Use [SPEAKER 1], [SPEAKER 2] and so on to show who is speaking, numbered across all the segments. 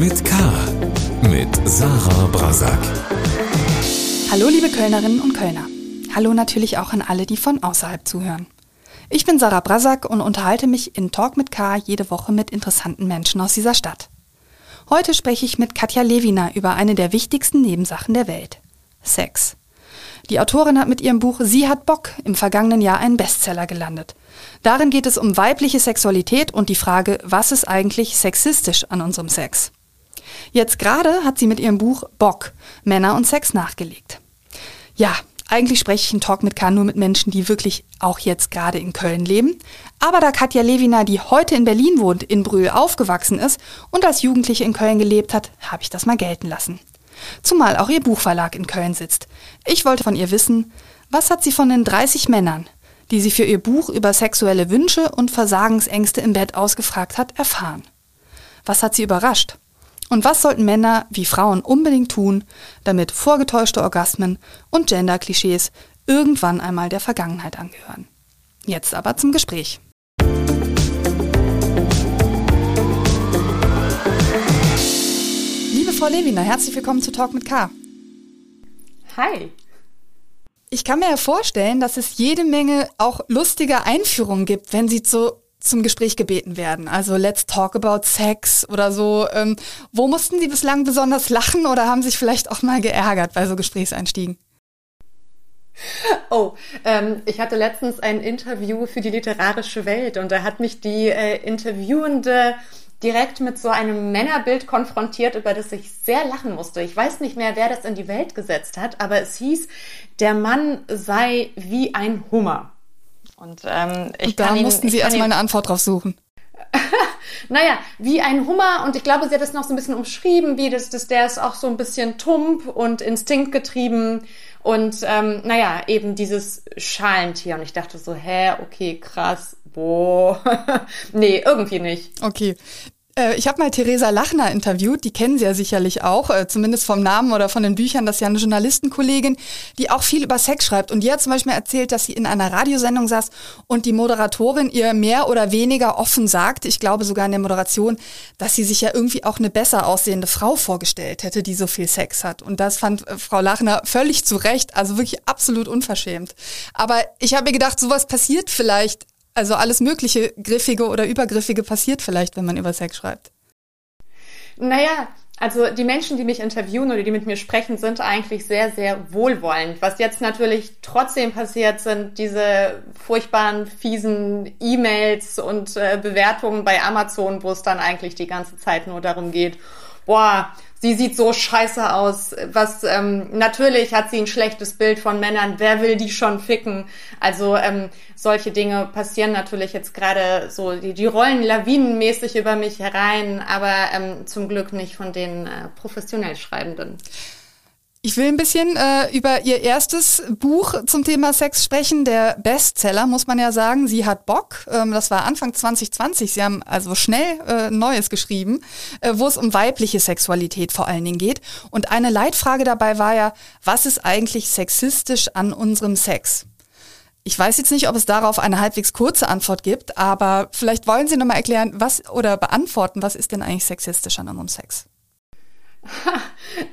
[SPEAKER 1] mit K. Mit Sarah Brasak.
[SPEAKER 2] Hallo liebe Kölnerinnen und Kölner. Hallo natürlich auch an alle, die von außerhalb zuhören. Ich bin Sarah Brasak und unterhalte mich in Talk mit K jede Woche mit interessanten Menschen aus dieser Stadt. Heute spreche ich mit Katja Lewina über eine der wichtigsten Nebensachen der Welt. Sex. Die Autorin hat mit ihrem Buch Sie hat Bock im vergangenen Jahr einen Bestseller gelandet. Darin geht es um weibliche Sexualität und die Frage, was ist eigentlich sexistisch an unserem Sex? Jetzt gerade hat sie mit ihrem Buch Bock, Männer und Sex nachgelegt. Ja, eigentlich spreche ich in Talk mit K nur mit Menschen, die wirklich auch jetzt gerade in Köln leben. Aber da Katja Lewina, die heute in Berlin wohnt, in Brühl aufgewachsen ist und als Jugendliche in Köln gelebt hat, habe ich das mal gelten lassen. Zumal auch ihr Buchverlag in Köln sitzt. Ich wollte von ihr wissen, was hat sie von den 30 Männern, die sie für ihr Buch über sexuelle Wünsche und Versagensängste im Bett ausgefragt hat, erfahren? Was hat sie überrascht? Und was sollten Männer wie Frauen unbedingt tun, damit vorgetäuschte Orgasmen und Gender-Klischees irgendwann einmal der Vergangenheit angehören? Jetzt aber zum Gespräch. Liebe Frau Lewiner, herzlich willkommen zu Talk mit K.
[SPEAKER 3] Hi.
[SPEAKER 2] Ich kann mir ja vorstellen, dass es jede Menge auch lustige Einführungen gibt, wenn Sie so zum Gespräch gebeten werden. Also let's talk about sex oder so. Ähm, wo mussten Sie bislang besonders lachen oder haben sich vielleicht auch mal geärgert bei so Gesprächseinstiegen?
[SPEAKER 3] Oh, ähm, ich hatte letztens ein Interview für die literarische Welt und da hat mich die äh, Interviewende direkt mit so einem Männerbild konfrontiert, über das ich sehr lachen musste. Ich weiß nicht mehr, wer das in die Welt gesetzt hat, aber es hieß, der Mann sei wie ein Hummer.
[SPEAKER 2] Und, ähm, ich und da ihn, mussten Sie erstmal eine Antwort drauf suchen.
[SPEAKER 3] naja, wie ein Hummer und ich glaube, sie hat das noch so ein bisschen umschrieben, wie das, das der ist auch so ein bisschen tump und instinktgetrieben und ähm, naja, eben dieses Schalentier. Und ich dachte so, hä, okay, krass, boah, nee, irgendwie nicht.
[SPEAKER 2] Okay. Äh, ich habe mal Theresa Lachner interviewt, die kennen Sie ja sicherlich auch, äh, zumindest vom Namen oder von den Büchern. Das ist ja eine Journalistenkollegin, die auch viel über Sex schreibt. Und die hat zum Beispiel erzählt, dass sie in einer Radiosendung saß und die Moderatorin ihr mehr oder weniger offen sagt, ich glaube sogar in der Moderation, dass sie sich ja irgendwie auch eine besser aussehende Frau vorgestellt hätte, die so viel Sex hat. Und das fand äh, Frau Lachner völlig zu Recht, also wirklich absolut unverschämt. Aber ich habe mir gedacht, sowas passiert vielleicht also alles mögliche Griffige oder Übergriffige passiert vielleicht, wenn man über Sex schreibt.
[SPEAKER 3] Naja, also die Menschen, die mich interviewen oder die mit mir sprechen, sind eigentlich sehr, sehr wohlwollend. Was jetzt natürlich trotzdem passiert, sind diese furchtbaren, fiesen E-Mails und äh, Bewertungen bei Amazon, wo es dann eigentlich die ganze Zeit nur darum geht, boah, sie sieht so scheiße aus. Was ähm, natürlich hat sie ein schlechtes Bild von Männern. Wer will die schon ficken? Also ähm, solche Dinge passieren natürlich jetzt gerade so. Die, die rollen lawinenmäßig über mich herein, aber ähm, zum Glück nicht von den äh, professionell Schreibenden.
[SPEAKER 2] Ich will ein bisschen äh, über ihr erstes Buch zum Thema Sex sprechen, der Bestseller, muss man ja sagen. Sie hat Bock. Ähm, das war Anfang 2020. Sie haben also schnell äh, Neues geschrieben, äh, wo es um weibliche Sexualität vor allen Dingen geht. Und eine Leitfrage dabei war ja, was ist eigentlich sexistisch an unserem Sex? Ich weiß jetzt nicht, ob es darauf eine halbwegs kurze Antwort gibt, aber vielleicht wollen Sie nochmal erklären, was oder beantworten, was ist denn eigentlich sexistisch an unserem Sex?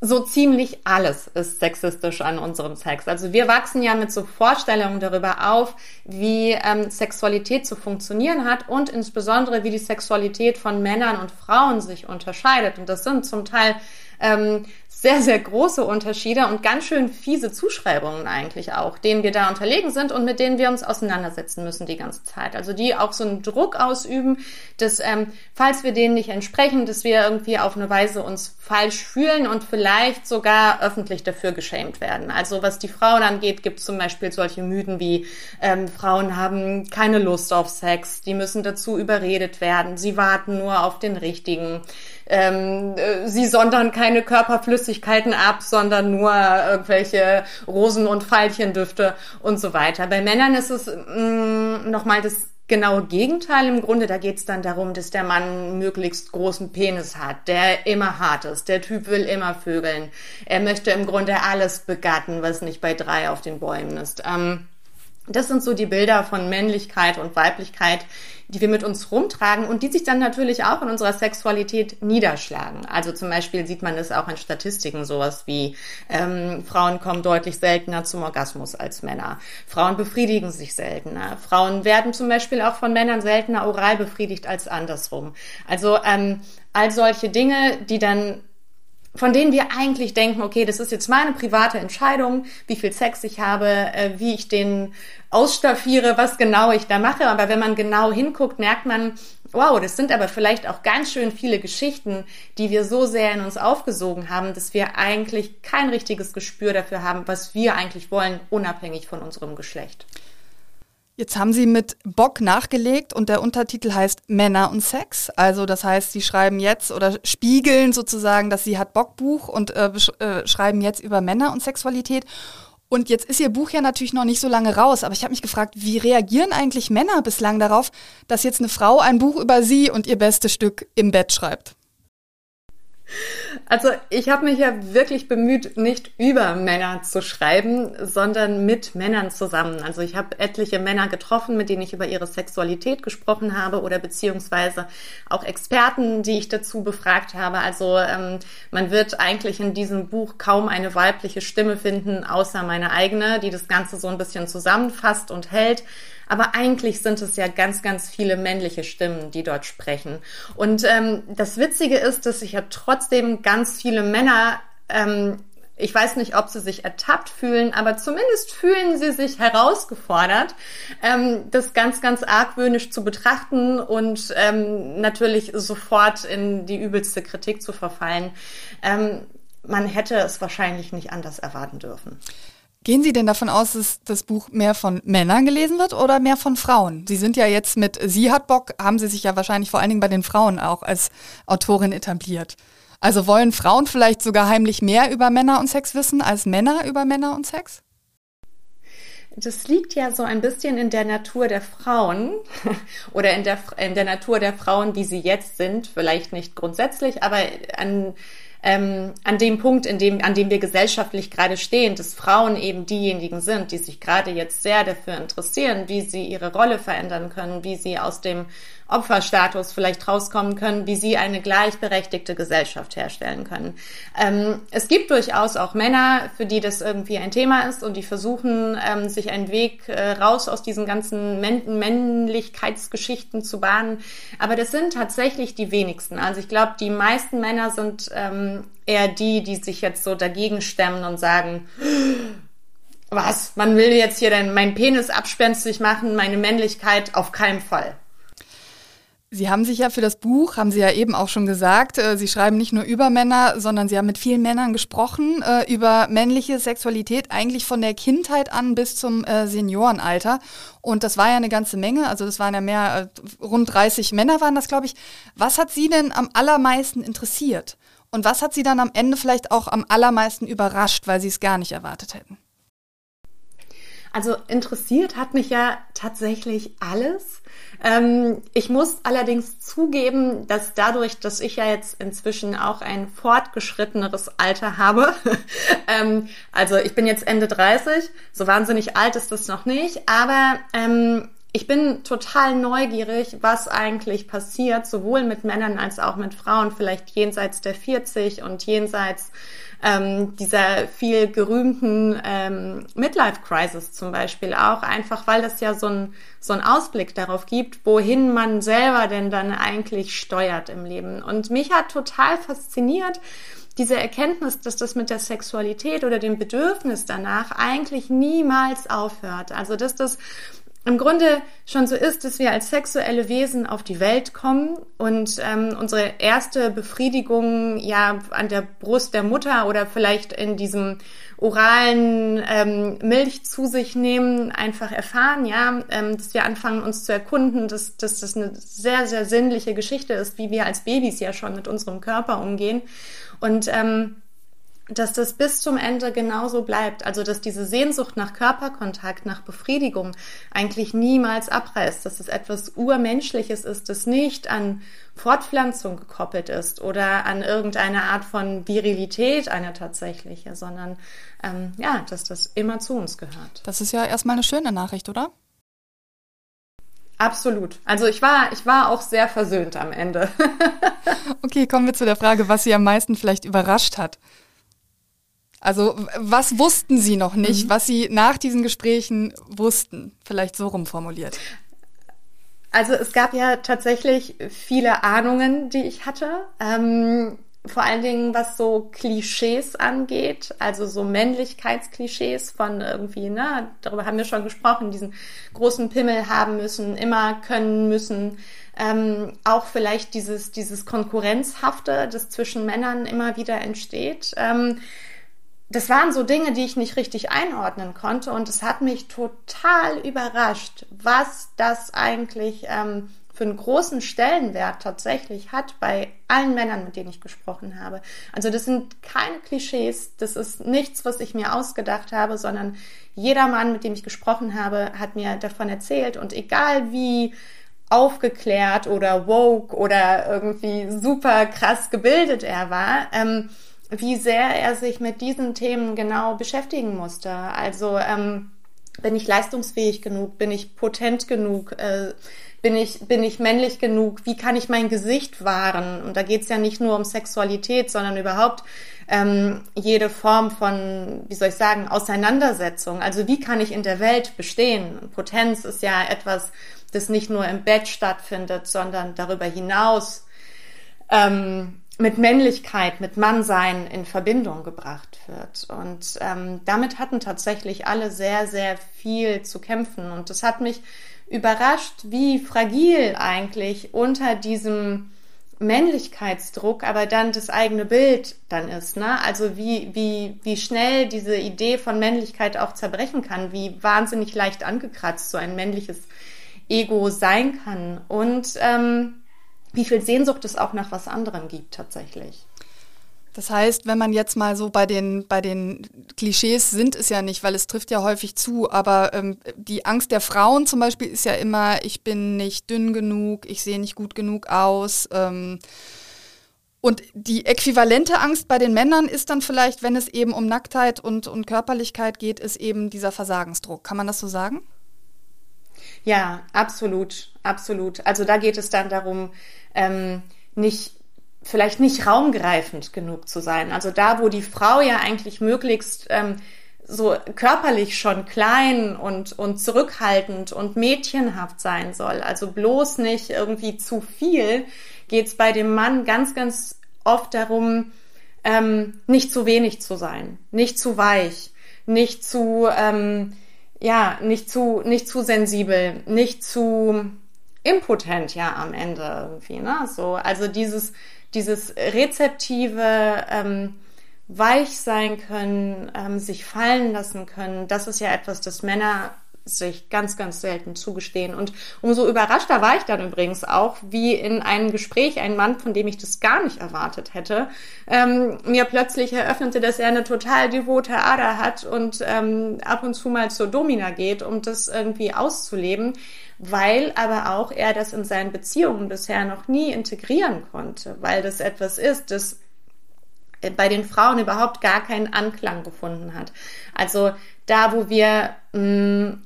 [SPEAKER 3] So ziemlich alles ist sexistisch an unserem Sex. Also wir wachsen ja mit so Vorstellungen darüber auf, wie ähm, Sexualität zu funktionieren hat und insbesondere wie die Sexualität von Männern und Frauen sich unterscheidet. Und das sind zum Teil ähm, sehr, sehr große Unterschiede und ganz schön fiese Zuschreibungen eigentlich auch, denen wir da unterlegen sind und mit denen wir uns auseinandersetzen müssen die ganze Zeit. Also die auch so einen Druck ausüben, dass ähm, falls wir denen nicht entsprechen, dass wir irgendwie auf eine Weise uns falsch fühlen und vielleicht sogar öffentlich dafür geschämt werden. Also was die Frauen angeht, gibt es zum Beispiel solche Mythen wie ähm, Frauen haben keine Lust auf Sex, die müssen dazu überredet werden, sie warten nur auf den richtigen ähm, äh, sie sondern keine Körperflüssigkeiten ab, sondern nur irgendwelche Rosen- und Veilchendüfte und so weiter. Bei Männern ist es mm, nochmal das genaue Gegenteil im Grunde. Da geht es dann darum, dass der Mann möglichst großen Penis hat, der immer hart ist. Der Typ will immer vögeln. Er möchte im Grunde alles begatten, was nicht bei drei auf den Bäumen ist. Ähm, Das sind so die Bilder von Männlichkeit und Weiblichkeit, die wir mit uns rumtragen und die sich dann natürlich auch in unserer Sexualität niederschlagen. Also zum Beispiel sieht man das auch in Statistiken, sowas wie ähm, Frauen kommen deutlich seltener zum Orgasmus als Männer. Frauen befriedigen sich seltener. Frauen werden zum Beispiel auch von Männern seltener oral befriedigt als andersrum. Also ähm, all solche Dinge, die dann von denen wir eigentlich denken, okay, das ist jetzt meine private Entscheidung, wie viel Sex ich habe, äh, wie ich den ausstaffiere, was genau ich da mache. Aber wenn man genau hinguckt, merkt man, wow, das sind aber vielleicht auch ganz schön viele Geschichten, die wir so sehr in uns aufgesogen haben, dass wir eigentlich kein richtiges Gespür dafür haben, was wir eigentlich wollen, unabhängig von unserem Geschlecht.
[SPEAKER 2] Jetzt haben Sie mit Bock nachgelegt und der Untertitel heißt Männer und Sex. Also das heißt, Sie schreiben jetzt oder spiegeln sozusagen das Sie hat Bock Buch und äh, äh, schreiben jetzt über Männer und Sexualität. Und jetzt ist Ihr Buch ja natürlich noch nicht so lange raus, aber ich habe mich gefragt, wie reagieren eigentlich Männer bislang darauf, dass jetzt eine Frau ein Buch über Sie und ihr bestes Stück im Bett schreibt?
[SPEAKER 3] Also ich habe mich ja wirklich bemüht, nicht über Männer zu schreiben, sondern mit Männern zusammen. Also ich habe etliche Männer getroffen, mit denen ich über ihre Sexualität gesprochen habe oder beziehungsweise auch Experten, die ich dazu befragt habe. Also ähm, man wird eigentlich in diesem Buch kaum eine weibliche Stimme finden, außer meine eigene, die das Ganze so ein bisschen zusammenfasst und hält. Aber eigentlich sind es ja ganz, ganz viele männliche Stimmen, die dort sprechen. Und ähm, das Witzige ist, dass sich ja trotzdem ganz viele Männer ähm, ich weiß nicht, ob sie sich ertappt fühlen, aber zumindest fühlen sie sich herausgefordert, ähm, das ganz, ganz argwöhnisch zu betrachten und ähm, natürlich sofort in die übelste Kritik zu verfallen. Ähm, man hätte es wahrscheinlich nicht anders erwarten dürfen.
[SPEAKER 2] Gehen Sie denn davon aus, dass das Buch mehr von Männern gelesen wird oder mehr von Frauen? Sie sind ja jetzt mit Sie hat Bock, haben Sie sich ja wahrscheinlich vor allen Dingen bei den Frauen auch als Autorin etabliert. Also wollen Frauen vielleicht sogar heimlich mehr über Männer und Sex wissen als Männer über Männer und Sex?
[SPEAKER 3] Das liegt ja so ein bisschen in der Natur der Frauen oder in der, in der Natur der Frauen, wie sie jetzt sind. Vielleicht nicht grundsätzlich, aber an ähm, an dem Punkt, in dem, an dem wir gesellschaftlich gerade stehen, dass Frauen eben diejenigen sind, die sich gerade jetzt sehr dafür interessieren, wie sie ihre Rolle verändern können, wie sie aus dem Opferstatus vielleicht rauskommen können, wie sie eine gleichberechtigte Gesellschaft herstellen können. Ähm, es gibt durchaus auch Männer, für die das irgendwie ein Thema ist und die versuchen, ähm, sich einen Weg äh, raus aus diesen ganzen Männ Männlichkeitsgeschichten zu bahnen. Aber das sind tatsächlich die wenigsten. Also ich glaube, die meisten Männer sind ähm, eher die, die sich jetzt so dagegen stemmen und sagen, was, man will jetzt hier denn mein Penis abspenstig machen, meine Männlichkeit auf keinen Fall.
[SPEAKER 2] Sie haben sich ja für das Buch, haben Sie ja eben auch schon gesagt, äh, Sie schreiben nicht nur über Männer, sondern Sie haben mit vielen Männern gesprochen, äh, über männliche Sexualität, eigentlich von der Kindheit an bis zum äh, Seniorenalter. Und das war ja eine ganze Menge, also das waren ja mehr, rund 30 Männer waren das, glaube ich. Was hat Sie denn am allermeisten interessiert? Und was hat Sie dann am Ende vielleicht auch am allermeisten überrascht, weil Sie es gar nicht erwartet hätten?
[SPEAKER 3] Also interessiert hat mich ja tatsächlich alles. Ähm, ich muss allerdings zugeben, dass dadurch, dass ich ja jetzt inzwischen auch ein fortgeschritteneres Alter habe, ähm, also ich bin jetzt Ende 30, so wahnsinnig alt ist das noch nicht, aber ähm, ich bin total neugierig, was eigentlich passiert, sowohl mit Männern als auch mit Frauen, vielleicht jenseits der 40 und jenseits ähm, dieser viel gerühmten ähm, Midlife Crisis zum Beispiel auch, einfach weil das ja so ein, so ein Ausblick darauf gibt, wohin man selber denn dann eigentlich steuert im Leben. Und mich hat total fasziniert, diese Erkenntnis, dass das mit der Sexualität oder dem Bedürfnis danach eigentlich niemals aufhört. Also dass das im Grunde schon so ist, dass wir als sexuelle Wesen auf die Welt kommen und ähm, unsere erste Befriedigung ja an der Brust der Mutter oder vielleicht in diesem oralen ähm, Milch zu sich nehmen, einfach erfahren, ja, ähm, dass wir anfangen uns zu erkunden, dass, dass das eine sehr, sehr sinnliche Geschichte ist, wie wir als Babys ja schon mit unserem Körper umgehen. Und ähm, dass das bis zum Ende genauso bleibt. Also, dass diese Sehnsucht nach Körperkontakt, nach Befriedigung eigentlich niemals abreißt, dass es etwas Urmenschliches ist, das nicht an Fortpflanzung gekoppelt ist oder an irgendeine Art von Virilität, eine tatsächliche, sondern ähm, ja, dass das immer zu uns gehört.
[SPEAKER 2] Das ist ja erstmal eine schöne Nachricht, oder?
[SPEAKER 3] Absolut. Also ich war, ich war auch sehr versöhnt am Ende.
[SPEAKER 2] okay, kommen wir zu der Frage, was Sie am meisten vielleicht überrascht hat. Also was wussten Sie noch nicht, mhm. was Sie nach diesen Gesprächen wussten? Vielleicht so rumformuliert.
[SPEAKER 3] Also es gab ja tatsächlich viele Ahnungen, die ich hatte. Ähm, vor allen Dingen was so Klischees angeht, also so Männlichkeitsklischees von irgendwie, ne, darüber haben wir schon gesprochen, diesen großen Pimmel haben müssen, immer können müssen, ähm, auch vielleicht dieses, dieses Konkurrenzhafte, das zwischen Männern immer wieder entsteht. Ähm, das waren so Dinge, die ich nicht richtig einordnen konnte und es hat mich total überrascht, was das eigentlich ähm, für einen großen Stellenwert tatsächlich hat bei allen Männern, mit denen ich gesprochen habe. Also das sind keine Klischees, das ist nichts, was ich mir ausgedacht habe, sondern jeder Mann, mit dem ich gesprochen habe, hat mir davon erzählt und egal wie aufgeklärt oder woke oder irgendwie super krass gebildet er war, ähm, wie sehr er sich mit diesen Themen genau beschäftigen musste. Also ähm, bin ich leistungsfähig genug, bin ich potent genug, äh, bin ich, bin ich männlich genug, wie kann ich mein Gesicht wahren? Und da geht's ja nicht nur um Sexualität, sondern überhaupt ähm, jede Form von, wie soll ich sagen, Auseinandersetzung. Also wie kann ich in der Welt bestehen? Potenz ist ja etwas, das nicht nur im Bett stattfindet, sondern darüber hinaus. Ähm, mit Männlichkeit, mit Mannsein in Verbindung gebracht wird. Und ähm, damit hatten tatsächlich alle sehr, sehr viel zu kämpfen. Und das hat mich überrascht, wie fragil eigentlich unter diesem Männlichkeitsdruck, aber dann das eigene Bild dann ist, ne? Also wie, wie, wie schnell diese Idee von Männlichkeit auch zerbrechen kann, wie wahnsinnig leicht angekratzt so ein männliches Ego sein kann. Und ähm, wie viel Sehnsucht es auch nach was anderem gibt tatsächlich.
[SPEAKER 2] Das heißt, wenn man jetzt mal so bei den, bei den Klischees sind es ja nicht, weil es trifft ja häufig zu, aber ähm, die Angst der Frauen zum Beispiel ist ja immer, ich bin nicht dünn genug, ich sehe nicht gut genug aus. Ähm, und die äquivalente Angst bei den Männern ist dann vielleicht, wenn es eben um Nacktheit und, und Körperlichkeit geht, ist eben dieser Versagensdruck. Kann man das so sagen?
[SPEAKER 3] Ja, absolut, absolut. Also da geht es dann darum, ähm, nicht vielleicht nicht raumgreifend genug zu sein. Also da, wo die Frau ja eigentlich möglichst ähm, so körperlich schon klein und, und zurückhaltend und mädchenhaft sein soll, also bloß nicht irgendwie zu viel, geht es bei dem Mann ganz, ganz oft darum, ähm, nicht zu wenig zu sein, nicht zu weich, nicht zu ähm, ja, nicht zu, nicht zu sensibel, nicht zu impotent ja am Ende irgendwie, ne? So, also dieses, dieses rezeptive, ähm, weich sein können, ähm, sich fallen lassen können, das ist ja etwas, das Männer sich ganz, ganz selten zugestehen. Und umso überraschter war ich dann übrigens auch, wie in einem Gespräch ein Mann, von dem ich das gar nicht erwartet hätte, ähm, mir plötzlich eröffnete, dass er eine total devote Ader hat und ähm, ab und zu mal zur Domina geht, um das irgendwie auszuleben, weil aber auch er das in seinen Beziehungen bisher noch nie integrieren konnte, weil das etwas ist, das bei den Frauen überhaupt gar keinen Anklang gefunden hat. Also da, wo wir mh, mm,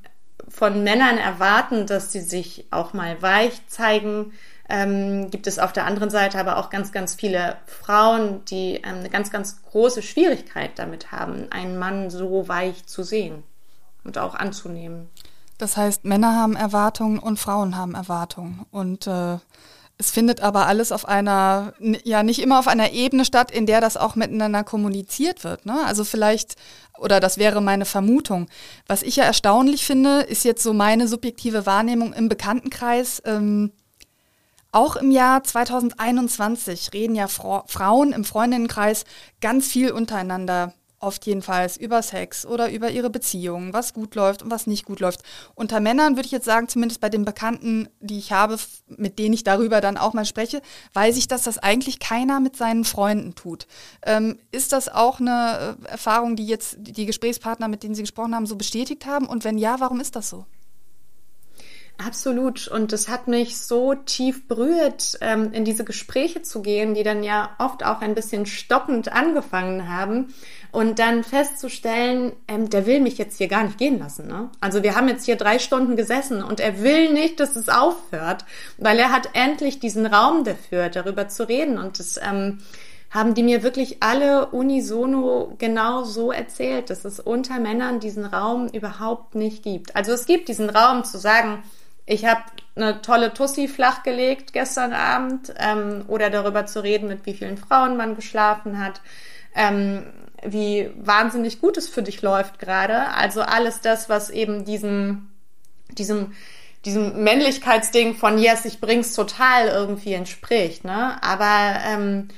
[SPEAKER 3] von Männern erwarten, dass sie sich auch mal weich zeigen, ähm, gibt es auf der anderen Seite aber auch ganz, ganz viele Frauen, die ähm, eine ganz, ganz große Schwierigkeit damit haben, einen Mann so weich zu sehen und auch anzunehmen.
[SPEAKER 2] Das heißt, Männer haben Erwartungen und Frauen haben Erwartungen. Und äh, es findet aber alles auf einer, ja nicht immer auf einer Ebene statt, in der das auch miteinander kommuniziert wird. Ne? Also vielleicht, oder das wäre meine Vermutung. Was ich ja erstaunlich finde, ist jetzt so meine subjektive Wahrnehmung im Bekanntenkreis. Ähm, auch im Jahr 2021 reden ja Fra Frauen im Freundinnenkreis ganz viel untereinander oft jedenfalls über Sex oder über ihre Beziehungen, was gut läuft und was nicht gut läuft. Unter Männern würde ich jetzt sagen, zumindest bei den Bekannten, die ich habe, mit denen ich darüber dann auch mal spreche, weiß ich, dass das eigentlich keiner mit seinen Freunden tut. Ähm, ist das auch eine äh, Erfahrung, die jetzt die Gesprächspartner, mit denen Sie gesprochen haben, so bestätigt haben? Und wenn ja, warum ist das so?
[SPEAKER 3] Absolut. Und es hat mich so tief berührt, ähm, in diese Gespräche zu gehen, die dann ja oft auch ein bisschen stockend angefangen haben. Und dann festzustellen, ähm, der will mich jetzt hier gar nicht gehen lassen. Ne? Also wir haben jetzt hier drei Stunden gesessen und er will nicht, dass es aufhört, weil er hat endlich diesen Raum dafür, darüber zu reden. Und das ähm, haben die mir wirklich alle unisono genau so erzählt, dass es unter Männern diesen Raum überhaupt nicht gibt. Also es gibt diesen Raum zu sagen, ich habe eine tolle Tussi flachgelegt gestern Abend ähm, oder darüber zu reden, mit wie vielen Frauen man geschlafen hat, ähm, wie wahnsinnig gut es für dich läuft gerade. Also alles das, was eben diesem, diesem, diesem Männlichkeitsding von Yes, ich bring's total irgendwie entspricht. Ne? Aber ähm,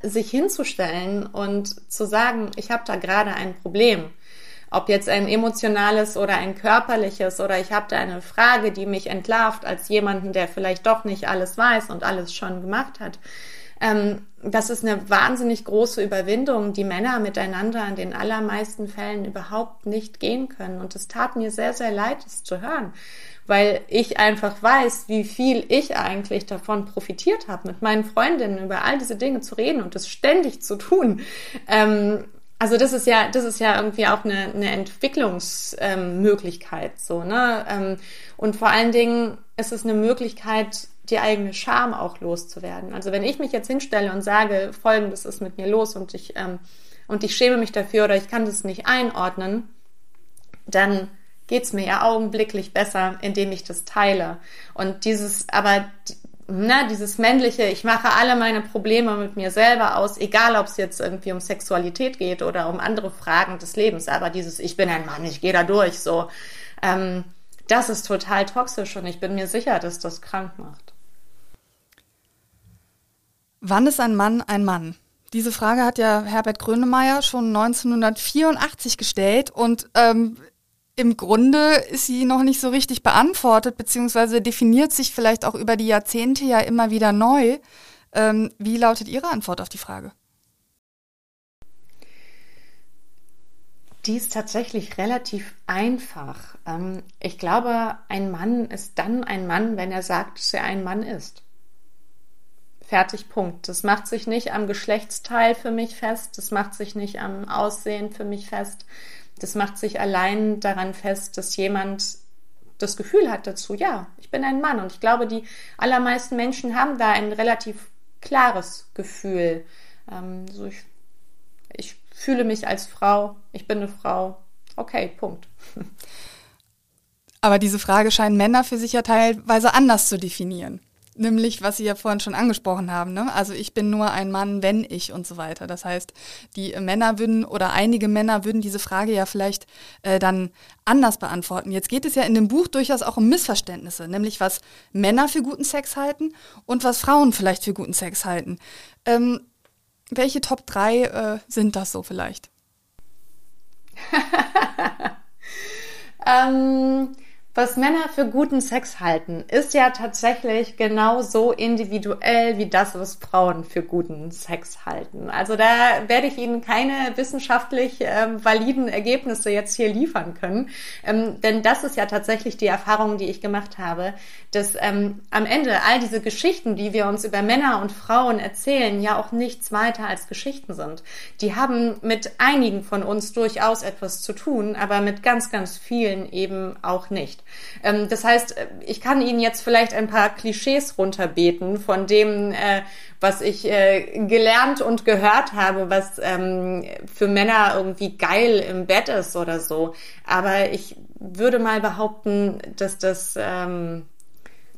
[SPEAKER 3] sich hinzustellen und zu sagen, ich habe da gerade ein Problem ob jetzt ein emotionales oder ein körperliches oder ich habe da eine Frage, die mich entlarvt als jemanden, der vielleicht doch nicht alles weiß und alles schon gemacht hat. Ähm, das ist eine wahnsinnig große Überwindung, die Männer miteinander in den allermeisten Fällen überhaupt nicht gehen können. Und es tat mir sehr, sehr leid, es zu hören, weil ich einfach weiß, wie viel ich eigentlich davon profitiert habe, mit meinen Freundinnen über all diese Dinge zu reden und es ständig zu tun. Ähm, also das ist ja, das ist ja irgendwie auch eine, eine Entwicklungsmöglichkeit, ähm, so, ne? Ähm, und vor allen Dingen ist es eine Möglichkeit, die eigene Scham auch loszuwerden. Also wenn ich mich jetzt hinstelle und sage, folgendes ist mit mir los und ich, ähm, und ich schäme mich dafür oder ich kann das nicht einordnen, dann geht's mir ja augenblicklich besser, indem ich das teile. Und dieses, aber ne, dieses männliche, ich mache alle meine Probleme mit mir selber aus, egal ob es jetzt irgendwie um Sexualität geht oder um andere Fragen des Lebens, aber dieses, ich bin ein Mann, ich gehe da durch, so, ähm, das ist total toxisch und ich bin mir sicher, dass das krank macht.
[SPEAKER 2] Wann ist ein Mann ein Mann? Diese Frage hat ja Herbert Grönemeyer schon 1984 gestellt und ähm, im Grunde ist sie noch nicht so richtig beantwortet, beziehungsweise definiert sich vielleicht auch über die Jahrzehnte ja immer wieder neu. Ähm, wie lautet Ihre Antwort auf die Frage?
[SPEAKER 3] Die ist tatsächlich relativ einfach. Ähm, ich glaube, ein Mann ist dann ein Mann, wenn er sagt, dass er ein Mann ist. Fertig, Punkt. Das macht sich nicht am Geschlechtsteil für mich fest, das macht sich nicht am Aussehen für mich fest das macht sich allein daran fest, dass jemand das Gefühl hat dazu, ja, ich bin ein Mann. Und ich glaube, die allermeisten Menschen haben da ein relativ klares Gefühl. Ähm, so ich, ich fühle mich als Frau, ich bin eine Frau. Okay, Punkt.
[SPEAKER 2] Aber diese Frage scheinen Männer für sich ja teilweise anders zu definieren nämlich was Sie ja vorhin schon angesprochen haben. Ne? Also ich bin nur ein Mann, wenn ich und so weiter. Das heißt, die Männer würden oder einige Männer würden diese Frage ja vielleicht äh, dann anders beantworten. Jetzt geht es ja in dem Buch durchaus auch um Missverständnisse, nämlich was Männer für guten Sex halten und was Frauen vielleicht für guten Sex halten. Ähm, welche Top 3 äh, sind das so vielleicht?
[SPEAKER 3] ähm was Männer für guten Sex halten, ist ja tatsächlich genauso individuell wie das, was Frauen für guten Sex halten. Also da werde ich Ihnen keine wissenschaftlich ähm, validen Ergebnisse jetzt hier liefern können. Ähm, denn das ist ja tatsächlich die Erfahrung, die ich gemacht habe, dass ähm, am Ende all diese Geschichten, die wir uns über Männer und Frauen erzählen, ja auch nichts weiter als Geschichten sind. Die haben mit einigen von uns durchaus etwas zu tun, aber mit ganz, ganz vielen eben auch nicht. Ähm, das heißt, äh, ich kann Ihnen jetzt vielleicht ein paar Klischees runterbeten von dem, äh, was ich äh, gelernt und gehört habe, was ähm, für Männer irgendwie geil im Bett ist oder so. Aber ich würde mal behaupten, dass das ähm,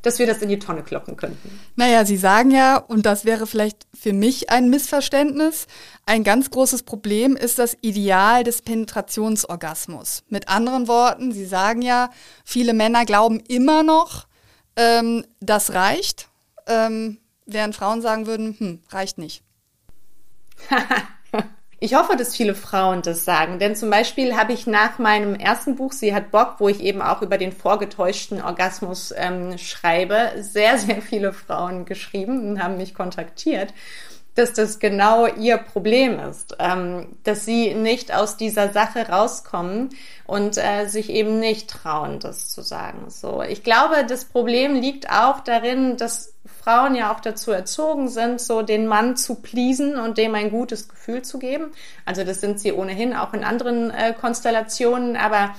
[SPEAKER 3] dass wir das in die Tonne kloppen könnten.
[SPEAKER 2] Naja, Sie sagen ja, und das wäre vielleicht für mich ein Missverständnis, ein ganz großes Problem ist das Ideal des Penetrationsorgasmus. Mit anderen Worten, Sie sagen ja, viele Männer glauben immer noch, ähm, das reicht, ähm, während Frauen sagen würden, hm, reicht nicht.
[SPEAKER 3] ich hoffe, dass viele Frauen das sagen, denn zum Beispiel habe ich nach meinem ersten Buch Sie hat Bock, wo ich eben auch über den vorgetäuschten Orgasmus ähm, schreibe, sehr, sehr viele Frauen geschrieben und haben mich kontaktiert dass das genau ihr Problem ist, ähm, dass sie nicht aus dieser Sache rauskommen und äh, sich eben nicht trauen, das zu sagen. So, ich glaube, das Problem liegt auch darin, dass Frauen ja auch dazu erzogen sind, so den Mann zu pleasen und dem ein gutes Gefühl zu geben. Also das sind sie ohnehin auch in anderen äh, Konstellationen, aber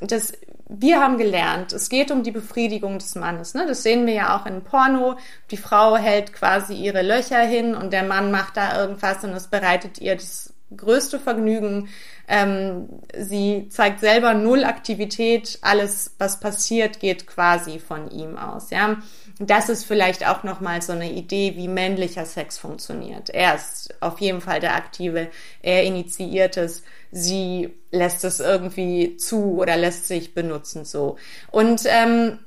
[SPEAKER 3] das wir haben gelernt, es geht um die Befriedigung des Mannes. Ne? Das sehen wir ja auch in Porno. Die Frau hält quasi ihre Löcher hin und der Mann macht da irgendwas und es bereitet ihr das größte Vergnügen. Ähm, sie zeigt selber null Aktivität. Alles, was passiert, geht quasi von ihm aus. Ja, das ist vielleicht auch noch mal so eine Idee, wie männlicher Sex funktioniert. Er ist auf jeden Fall der Aktive. Er initiiert es sie lässt es irgendwie zu oder lässt sich benutzen so. Und ähm,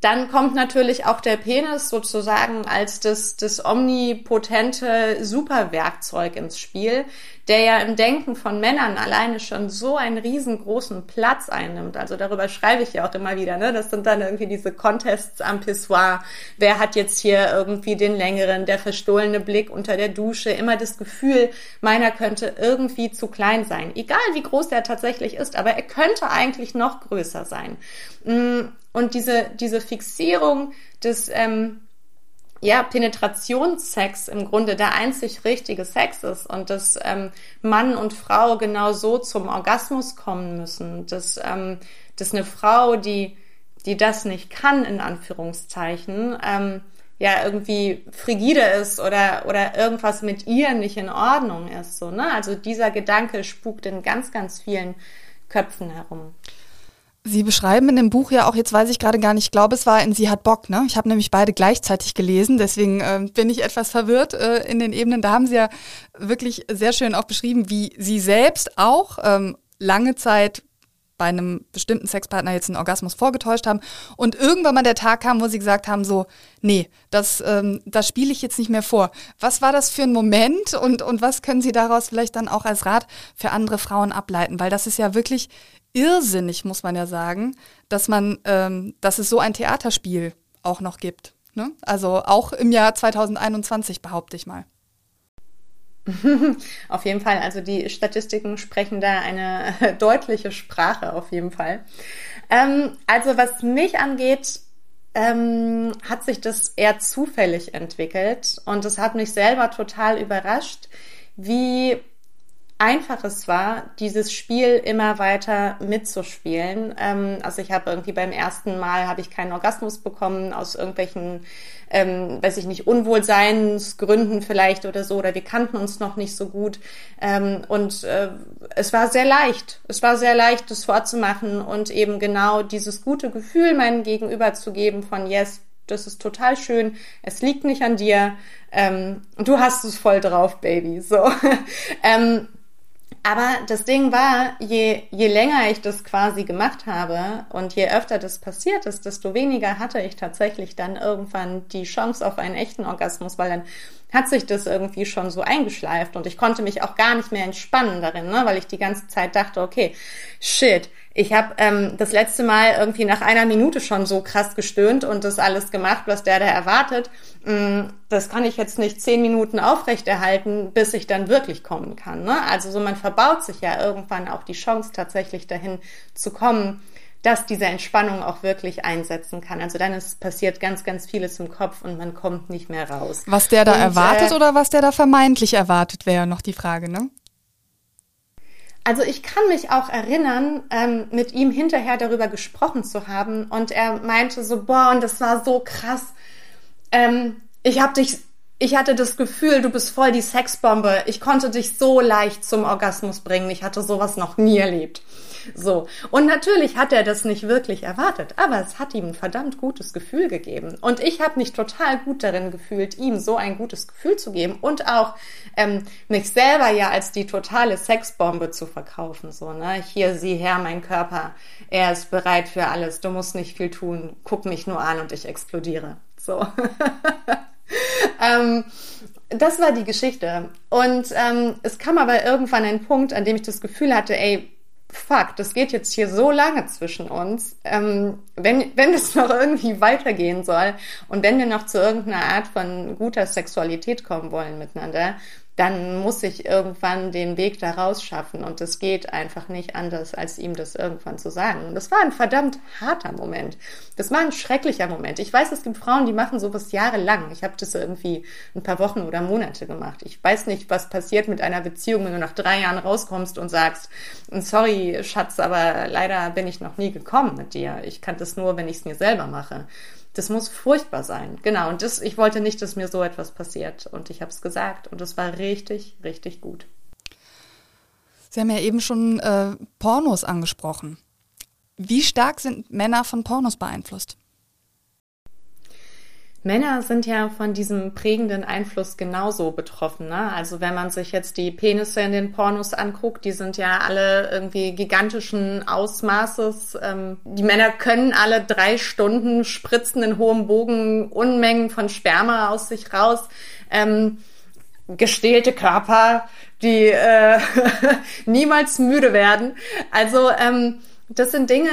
[SPEAKER 3] dann kommt natürlich auch der Penis sozusagen als das, das omnipotente Superwerkzeug ins Spiel, der ja im Denken von Männern alleine schon so einen riesengroßen Platz einnimmt. Also darüber schreibe ich ja auch immer wieder. Ne? Das sind dann irgendwie diese Contests am Pissoir. Wer hat jetzt hier irgendwie den längeren, der verstohlene Blick unter der Dusche? Immer das Gefühl, meiner könnte irgendwie zu klein sein. Egal wie groß der tatsächlich ist, aber er könnte eigentlich noch größer sein. Mm, und diese, diese Fixierung des ähm, ja, Penetrationssex im Grunde der einzig richtige Sex ist und dass ähm, Mann und Frau genau so zum Orgasmus kommen müssen, dass, ähm, dass eine Frau, die, die das nicht kann, in Anführungszeichen, ähm, ja, irgendwie frigide ist oder, oder irgendwas mit ihr nicht in Ordnung ist, so, ne? Also dieser Gedanke spukt in ganz, ganz vielen Köpfen herum.
[SPEAKER 2] Sie beschreiben in dem Buch ja auch, jetzt weiß ich gerade gar nicht, ich glaube, es war in Sie hat Bock, ne? Ich habe nämlich beide gleichzeitig gelesen, deswegen äh, bin ich etwas verwirrt äh, in den Ebenen. Da haben Sie ja wirklich sehr schön auch beschrieben, wie Sie selbst auch ähm, lange Zeit bei einem bestimmten Sexpartner jetzt einen Orgasmus vorgetäuscht haben und irgendwann mal der Tag kam, wo sie gesagt haben, so, nee, das, ähm, das spiele ich jetzt nicht mehr vor. Was war das für ein Moment und, und was können Sie daraus vielleicht dann auch als Rat für andere Frauen ableiten? Weil das ist ja wirklich irrsinnig, muss man ja sagen, dass man, ähm, dass es so ein Theaterspiel auch noch gibt. Ne? Also auch im Jahr 2021 behaupte ich mal.
[SPEAKER 3] auf jeden Fall. Also die Statistiken sprechen da eine deutliche Sprache auf jeden Fall. Ähm, also was mich angeht, ähm, hat sich das eher zufällig entwickelt und es hat mich selber total überrascht, wie einfach es war, dieses Spiel immer weiter mitzuspielen. Ähm, also ich habe irgendwie beim ersten Mal habe ich keinen Orgasmus bekommen aus irgendwelchen, ähm, weiß ich nicht, Unwohlseinsgründen vielleicht oder so, oder wir kannten uns noch nicht so gut. Ähm, und äh, es war sehr leicht. Es war sehr leicht, das vorzumachen und eben genau dieses gute Gefühl meinem Gegenüber zu geben von yes, das ist total schön, es liegt nicht an dir, ähm, du hast es voll drauf, Baby. So. ähm, aber das Ding war, je, je länger ich das quasi gemacht habe und je öfter das passiert ist, desto weniger hatte ich tatsächlich dann irgendwann die Chance auf einen echten Orgasmus, weil dann hat sich das irgendwie schon so eingeschleift und ich konnte mich auch gar nicht mehr entspannen darin, ne? weil ich die ganze Zeit dachte, okay, shit, ich habe ähm, das letzte Mal irgendwie nach einer Minute schon so krass gestöhnt und das alles gemacht, was der da erwartet. Mm, das kann ich jetzt nicht zehn Minuten aufrechterhalten, bis ich dann wirklich kommen kann. Ne? Also so man verbaut sich ja irgendwann auch die Chance tatsächlich dahin zu kommen, dass diese Entspannung auch wirklich einsetzen kann. Also dann ist passiert ganz, ganz vieles im Kopf und man kommt nicht mehr raus.
[SPEAKER 2] Was der da und, erwartet äh, oder was der da vermeintlich erwartet, wäre noch die Frage, ne?
[SPEAKER 3] Also ich kann mich auch erinnern, ähm, mit ihm hinterher darüber gesprochen zu haben und er meinte so, boah, und das war so krass. Ähm, ich hab dich, ich hatte das Gefühl, du bist voll die Sexbombe. Ich konnte dich so leicht zum Orgasmus bringen. Ich hatte sowas noch nie erlebt. So. Und natürlich hat er das nicht wirklich erwartet, aber es hat ihm ein verdammt gutes Gefühl gegeben. Und ich habe mich total gut darin gefühlt, ihm so ein gutes Gefühl zu geben und auch ähm, mich selber ja als die totale Sexbombe zu verkaufen. So, ne? Hier, sieh her, mein Körper, er ist bereit für alles, du musst nicht viel tun, guck mich nur an und ich explodiere. So. ähm, das war die Geschichte. Und ähm, es kam aber irgendwann ein Punkt, an dem ich das Gefühl hatte, ey, fuck, das geht jetzt hier so lange zwischen uns. Ähm, wenn, wenn es noch irgendwie weitergehen soll und wenn wir noch zu irgendeiner Art von guter Sexualität kommen wollen miteinander, dann muss ich irgendwann den Weg da raus schaffen. Und es geht einfach nicht anders, als ihm das irgendwann zu sagen. Und das war ein verdammt harter Moment. Das war ein schrecklicher Moment. Ich weiß, es gibt Frauen, die machen sowas jahrelang. Ich habe das irgendwie ein paar Wochen oder Monate gemacht. Ich weiß nicht, was passiert mit einer Beziehung, wenn du nach drei Jahren rauskommst und sagst, sorry, Schatz, aber leider bin ich noch nie gekommen mit dir. Ich kann das nur, wenn ich es mir selber mache. Das muss furchtbar sein. Genau. Und das, ich wollte nicht, dass mir so etwas passiert. Und ich habe es gesagt. Und es war richtig, richtig gut.
[SPEAKER 2] Sie haben ja eben schon äh, Pornos angesprochen. Wie stark sind Männer von Pornos beeinflusst?
[SPEAKER 3] Männer sind ja von diesem prägenden Einfluss genauso betroffen. Ne? Also wenn man sich jetzt die Penisse in den Pornos anguckt, die sind ja alle irgendwie gigantischen Ausmaßes. Ähm, die Männer können alle drei Stunden spritzen in hohem Bogen Unmengen von Sperma aus sich raus. Ähm, gestählte Körper, die äh, niemals müde werden. Also ähm, das sind Dinge,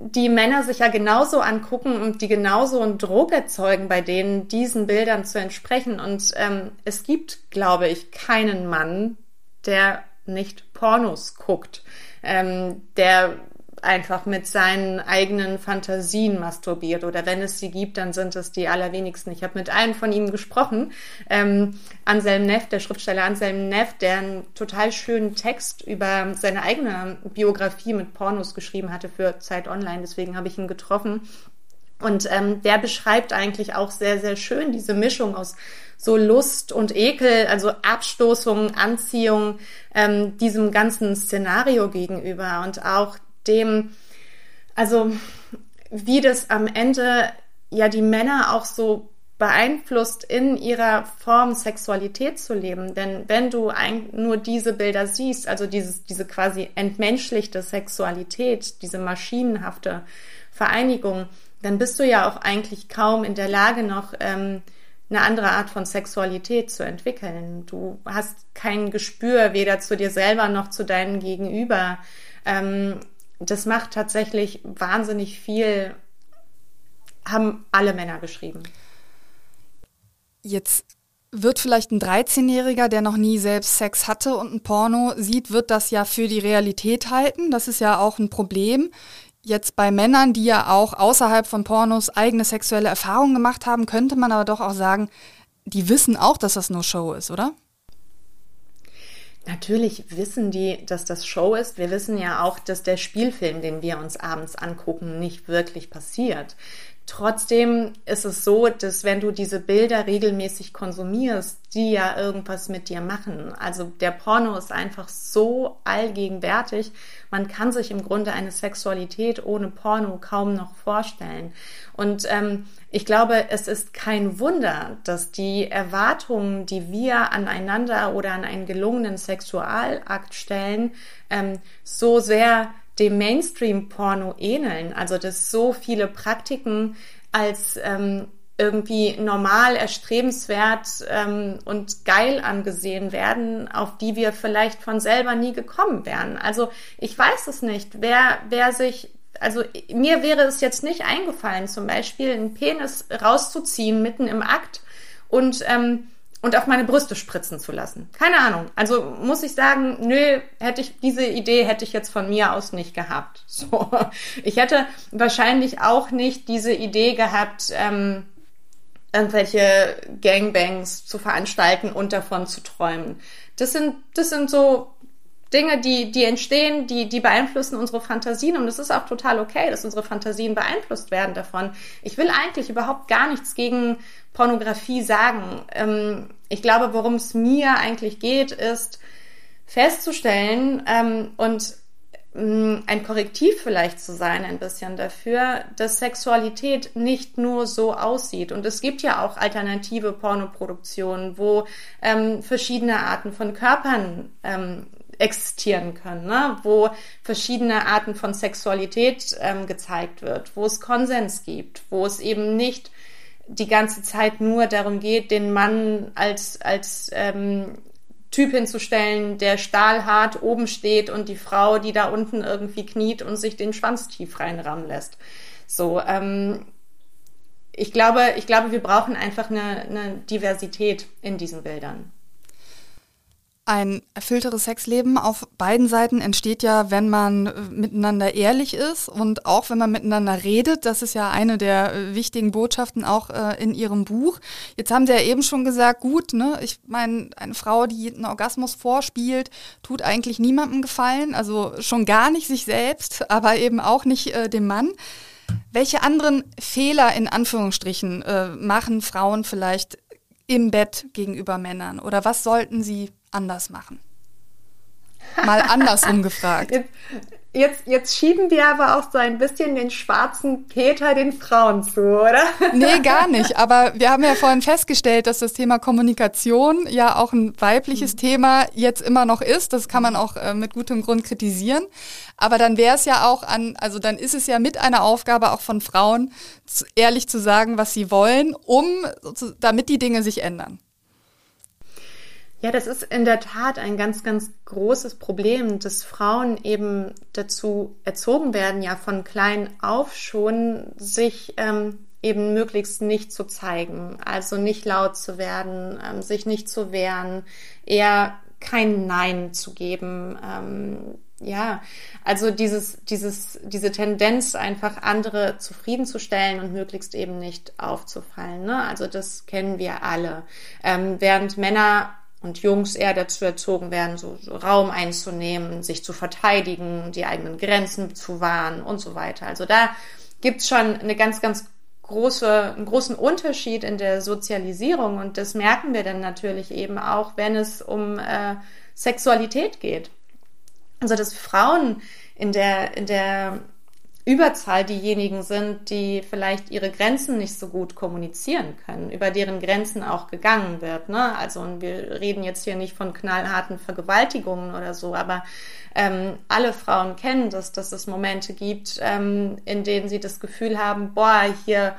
[SPEAKER 3] die Männer sich ja genauso angucken und die genauso einen Druck erzeugen, bei denen diesen Bildern zu entsprechen. Und ähm, es gibt, glaube ich, keinen Mann, der nicht Pornos guckt, ähm, der einfach mit seinen eigenen Fantasien masturbiert. Oder wenn es sie gibt, dann sind es die allerwenigsten. Ich habe mit einem von ihnen gesprochen, ähm, Anselm Neff, der Schriftsteller Anselm Neff, der einen total schönen Text über seine eigene Biografie mit Pornos geschrieben hatte für Zeit Online. Deswegen habe ich ihn getroffen. Und ähm, der beschreibt eigentlich auch sehr, sehr schön diese Mischung aus so Lust und Ekel, also Abstoßung, Anziehung, ähm, diesem ganzen Szenario gegenüber und auch dem, also wie das am Ende ja die Männer auch so beeinflusst, in ihrer Form Sexualität zu leben. Denn wenn du nur diese Bilder siehst, also dieses, diese quasi entmenschlichte Sexualität, diese maschinenhafte Vereinigung, dann bist du ja auch eigentlich kaum in der Lage noch ähm, eine andere Art von Sexualität zu entwickeln. Du hast kein Gespür weder zu dir selber noch zu deinem Gegenüber. Ähm, das macht tatsächlich wahnsinnig viel, haben alle Männer geschrieben.
[SPEAKER 2] Jetzt wird vielleicht ein 13-Jähriger, der noch nie selbst Sex hatte und ein Porno sieht, wird das ja für die Realität halten. Das ist ja auch ein Problem. Jetzt bei Männern, die ja auch außerhalb von Pornos eigene sexuelle Erfahrungen gemacht haben, könnte man aber doch auch sagen, die wissen auch, dass das nur Show ist, oder?
[SPEAKER 3] Natürlich wissen die, dass das Show ist. Wir wissen ja auch, dass der Spielfilm, den wir uns abends angucken, nicht wirklich passiert. Trotzdem ist es so, dass wenn du diese Bilder regelmäßig konsumierst, die ja irgendwas mit dir machen. Also der Porno ist einfach so allgegenwärtig. Man kann sich im Grunde eine Sexualität ohne Porno kaum noch vorstellen. Und ähm, ich glaube, es ist kein Wunder, dass die Erwartungen, die wir aneinander oder an einen gelungenen Sexualakt stellen, ähm, so sehr dem Mainstream-Porno ähneln. Also dass so viele Praktiken als ähm, irgendwie normal, erstrebenswert ähm, und geil angesehen werden, auf die wir vielleicht von selber nie gekommen wären. Also ich weiß es nicht, wer, wer sich, also mir wäre es jetzt nicht eingefallen, zum Beispiel einen Penis rauszuziehen mitten im Akt und ähm, und auf meine Brüste spritzen zu lassen. Keine Ahnung. Also muss ich sagen, nö, hätte ich diese Idee hätte ich jetzt von mir aus nicht gehabt. So, ich hätte wahrscheinlich auch nicht diese Idee gehabt, ähm, irgendwelche Gangbangs zu veranstalten und davon zu träumen. Das sind das sind so Dinge, die, die entstehen, die, die beeinflussen unsere Fantasien und es ist auch total okay, dass unsere Fantasien beeinflusst werden davon. Ich will eigentlich überhaupt gar nichts gegen Pornografie sagen. Ähm, ich glaube, worum es mir eigentlich geht, ist festzustellen ähm, und ähm, ein Korrektiv vielleicht zu sein, ein bisschen dafür, dass Sexualität nicht nur so aussieht. Und es gibt ja auch alternative Pornoproduktionen, wo ähm, verschiedene Arten von Körpern ähm, existieren können, ne? wo verschiedene Arten von Sexualität ähm, gezeigt wird, wo es Konsens gibt, wo es eben nicht die ganze Zeit nur darum geht, den Mann als, als ähm, Typ hinzustellen, der stahlhart oben steht und die Frau, die da unten irgendwie kniet und sich den Schwanz tief reinrammen lässt. So, ähm, ich glaube, ich glaube, wir brauchen einfach eine, eine Diversität in diesen Bildern.
[SPEAKER 2] Ein erfüllteres Sexleben auf beiden Seiten entsteht ja, wenn man äh, miteinander ehrlich ist und auch wenn man miteinander redet. Das ist ja eine der äh, wichtigen Botschaften auch äh, in Ihrem Buch. Jetzt haben Sie ja eben schon gesagt, gut, ne, ich meine, eine Frau, die einen Orgasmus vorspielt, tut eigentlich niemandem gefallen, also schon gar nicht sich selbst, aber eben auch nicht äh, dem Mann. Welche anderen Fehler in Anführungsstrichen äh, machen Frauen vielleicht im Bett gegenüber Männern oder was sollten sie anders machen? Mal andersrum gefragt.
[SPEAKER 3] Jetzt, jetzt, schieben wir aber auch so ein bisschen den schwarzen Peter den Frauen zu, oder?
[SPEAKER 2] Nee, gar nicht. Aber wir haben ja vorhin festgestellt, dass das Thema Kommunikation ja auch ein weibliches mhm. Thema jetzt immer noch ist. Das kann man auch äh, mit gutem Grund kritisieren. Aber dann wäre es ja auch an, also dann ist es ja mit einer Aufgabe auch von Frauen, ehrlich zu sagen, was sie wollen, um, damit die Dinge sich ändern.
[SPEAKER 3] Ja, das ist in der Tat ein ganz, ganz großes Problem, dass Frauen eben dazu erzogen werden, ja von klein auf schon sich ähm, eben möglichst nicht zu zeigen, also nicht laut zu werden, ähm, sich nicht zu wehren, eher kein Nein zu geben. Ähm, ja, also dieses, dieses, diese Tendenz, einfach andere zufriedenzustellen und möglichst eben nicht aufzufallen. Ne? Also das kennen wir alle. Ähm, während Männer und Jungs eher dazu erzogen werden, so, Raum einzunehmen, sich zu verteidigen, die eigenen Grenzen zu wahren und so weiter. Also da gibt's schon eine ganz, ganz große, einen großen Unterschied in der Sozialisierung und das merken wir dann natürlich eben auch, wenn es um äh, Sexualität geht. Also dass Frauen in der, in der Überzahl diejenigen sind, die vielleicht ihre Grenzen nicht so gut kommunizieren können, über deren Grenzen auch gegangen wird. Ne? Also und wir reden jetzt hier nicht von knallharten Vergewaltigungen oder so, aber ähm, alle Frauen kennen das, dass es Momente gibt, ähm, in denen sie das Gefühl haben, boah, hier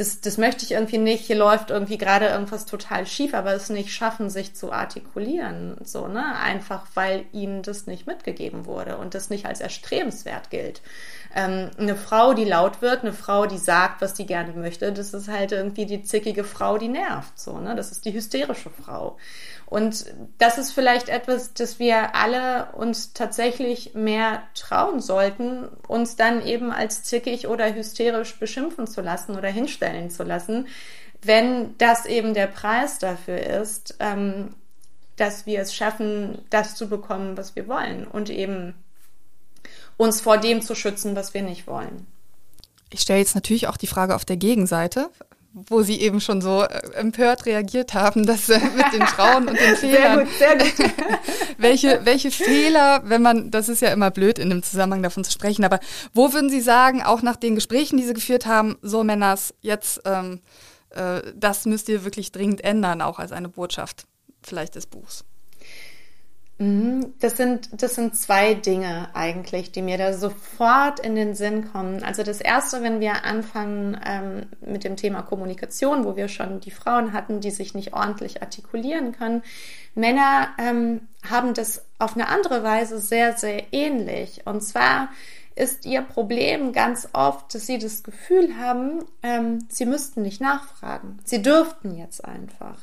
[SPEAKER 3] das, das möchte ich irgendwie nicht. Hier läuft irgendwie gerade irgendwas total schief, aber es nicht schaffen, sich zu artikulieren. So, ne? Einfach weil ihnen das nicht mitgegeben wurde und das nicht als erstrebenswert gilt ähm, eine Frau, die laut wird, eine Frau, die sagt, was sie gerne möchte, das ist halt irgendwie die zickige Frau, die nervt, so, ne? Das ist die hysterische Frau. Und das ist vielleicht etwas, das wir alle uns tatsächlich mehr trauen sollten, uns dann eben als zickig oder hysterisch beschimpfen zu lassen oder hinstellen zu lassen, wenn das eben der Preis dafür ist, ähm, dass wir es schaffen, das zu bekommen, was wir wollen und eben uns vor dem zu schützen, was wir nicht wollen.
[SPEAKER 2] Ich stelle jetzt natürlich auch die Frage auf der Gegenseite, wo Sie eben schon so äh, empört reagiert haben, dass äh, mit den Frauen und den Fehlern. Sehr gut, sehr gut. welche, welche Fehler, wenn man, das ist ja immer blöd in dem Zusammenhang davon zu sprechen, aber wo würden Sie sagen, auch nach den Gesprächen, die Sie geführt haben, so Männers, jetzt, ähm, äh, das müsst ihr wirklich dringend ändern, auch als eine Botschaft vielleicht des Buchs?
[SPEAKER 3] Mhm. Das sind, das sind zwei Dinge eigentlich, die mir da sofort in den Sinn kommen. Also das erste, wenn wir anfangen ähm, mit dem Thema Kommunikation, wo wir schon die Frauen hatten, die sich nicht ordentlich artikulieren können. Männer ähm, haben das auf eine andere Weise sehr, sehr ähnlich. Und zwar ist ihr Problem ganz oft, dass sie das Gefühl haben, ähm, sie müssten nicht nachfragen. Sie dürften jetzt einfach.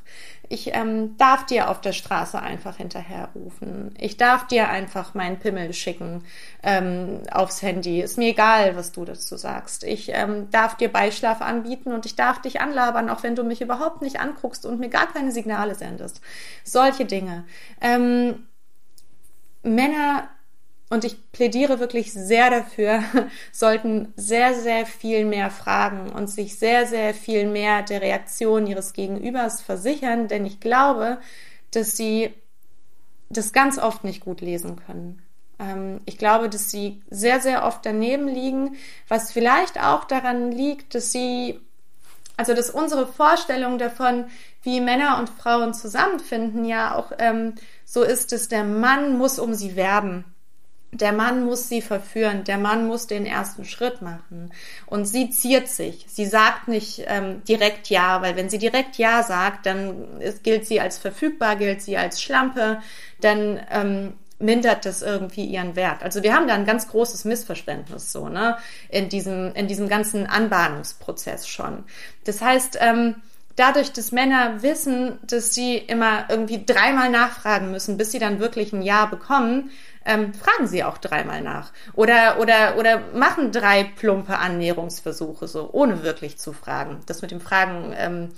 [SPEAKER 3] Ich ähm, darf dir auf der Straße einfach hinterherrufen. Ich darf dir einfach meinen Pimmel schicken ähm, aufs Handy. Ist mir egal, was du dazu sagst. Ich ähm, darf dir Beischlaf anbieten und ich darf dich anlabern, auch wenn du mich überhaupt nicht anguckst und mir gar keine Signale sendest. Solche Dinge. Ähm, Männer und ich plädiere wirklich sehr dafür, sollten sehr, sehr viel mehr fragen und sich sehr, sehr viel mehr der Reaktion ihres Gegenübers versichern, denn ich glaube, dass sie das ganz oft nicht gut lesen können. Ähm, ich glaube, dass sie sehr, sehr oft daneben liegen, was vielleicht auch daran liegt, dass sie, also dass unsere Vorstellung davon, wie Männer und Frauen zusammenfinden, ja auch ähm, so ist, dass der Mann muss um sie werben der Mann muss sie verführen, der Mann muss den ersten Schritt machen. Und sie ziert sich. Sie sagt nicht ähm, direkt Ja, weil wenn sie direkt Ja sagt, dann ist, gilt sie als verfügbar, gilt sie als Schlampe, dann ähm, mindert das irgendwie ihren Wert. Also wir haben da ein ganz großes Missverständnis so, ne, in diesem, in diesem ganzen Anbahnungsprozess schon. Das heißt, ähm, dadurch, dass Männer wissen, dass sie immer irgendwie dreimal nachfragen müssen, bis sie dann wirklich ein Ja bekommen, ähm, fragen sie auch dreimal nach. Oder, oder, oder machen drei plumpe Annäherungsversuche, so, ohne wirklich zu fragen. Das mit dem Fragen ähm,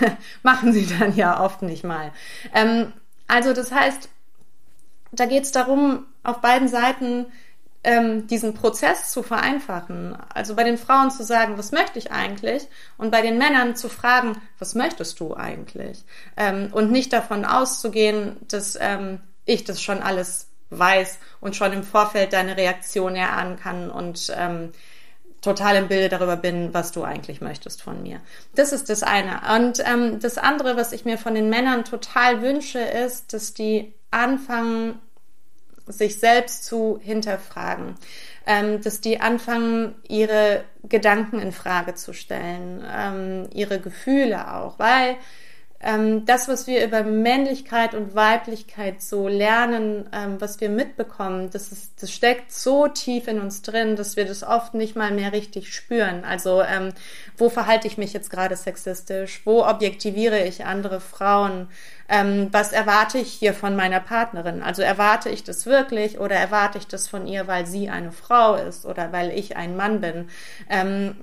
[SPEAKER 3] machen sie dann ja oft nicht mal. Ähm, also das heißt, da geht es darum, auf beiden Seiten ähm, diesen Prozess zu vereinfachen. Also bei den Frauen zu sagen, was möchte ich eigentlich? Und bei den Männern zu fragen, was möchtest du eigentlich? Ähm, und nicht davon auszugehen, dass ähm, ich das schon alles weiß und schon im Vorfeld deine Reaktion erahnen kann und ähm, total im Bilde darüber bin, was du eigentlich möchtest von mir. Das ist das eine. Und ähm, das andere, was ich mir von den Männern total wünsche, ist, dass die anfangen, sich selbst zu hinterfragen, ähm, dass die anfangen, ihre Gedanken in Frage zu stellen, ähm, ihre Gefühle auch, weil ähm, das, was wir über Männlichkeit und Weiblichkeit so lernen, ähm, was wir mitbekommen, das, ist, das steckt so tief in uns drin, dass wir das oft nicht mal mehr richtig spüren. Also ähm, wo verhalte ich mich jetzt gerade sexistisch? Wo objektiviere ich andere Frauen? Ähm, was erwarte ich hier von meiner Partnerin? Also erwarte ich das wirklich oder erwarte ich das von ihr, weil sie eine Frau ist oder weil ich ein Mann bin? Ähm,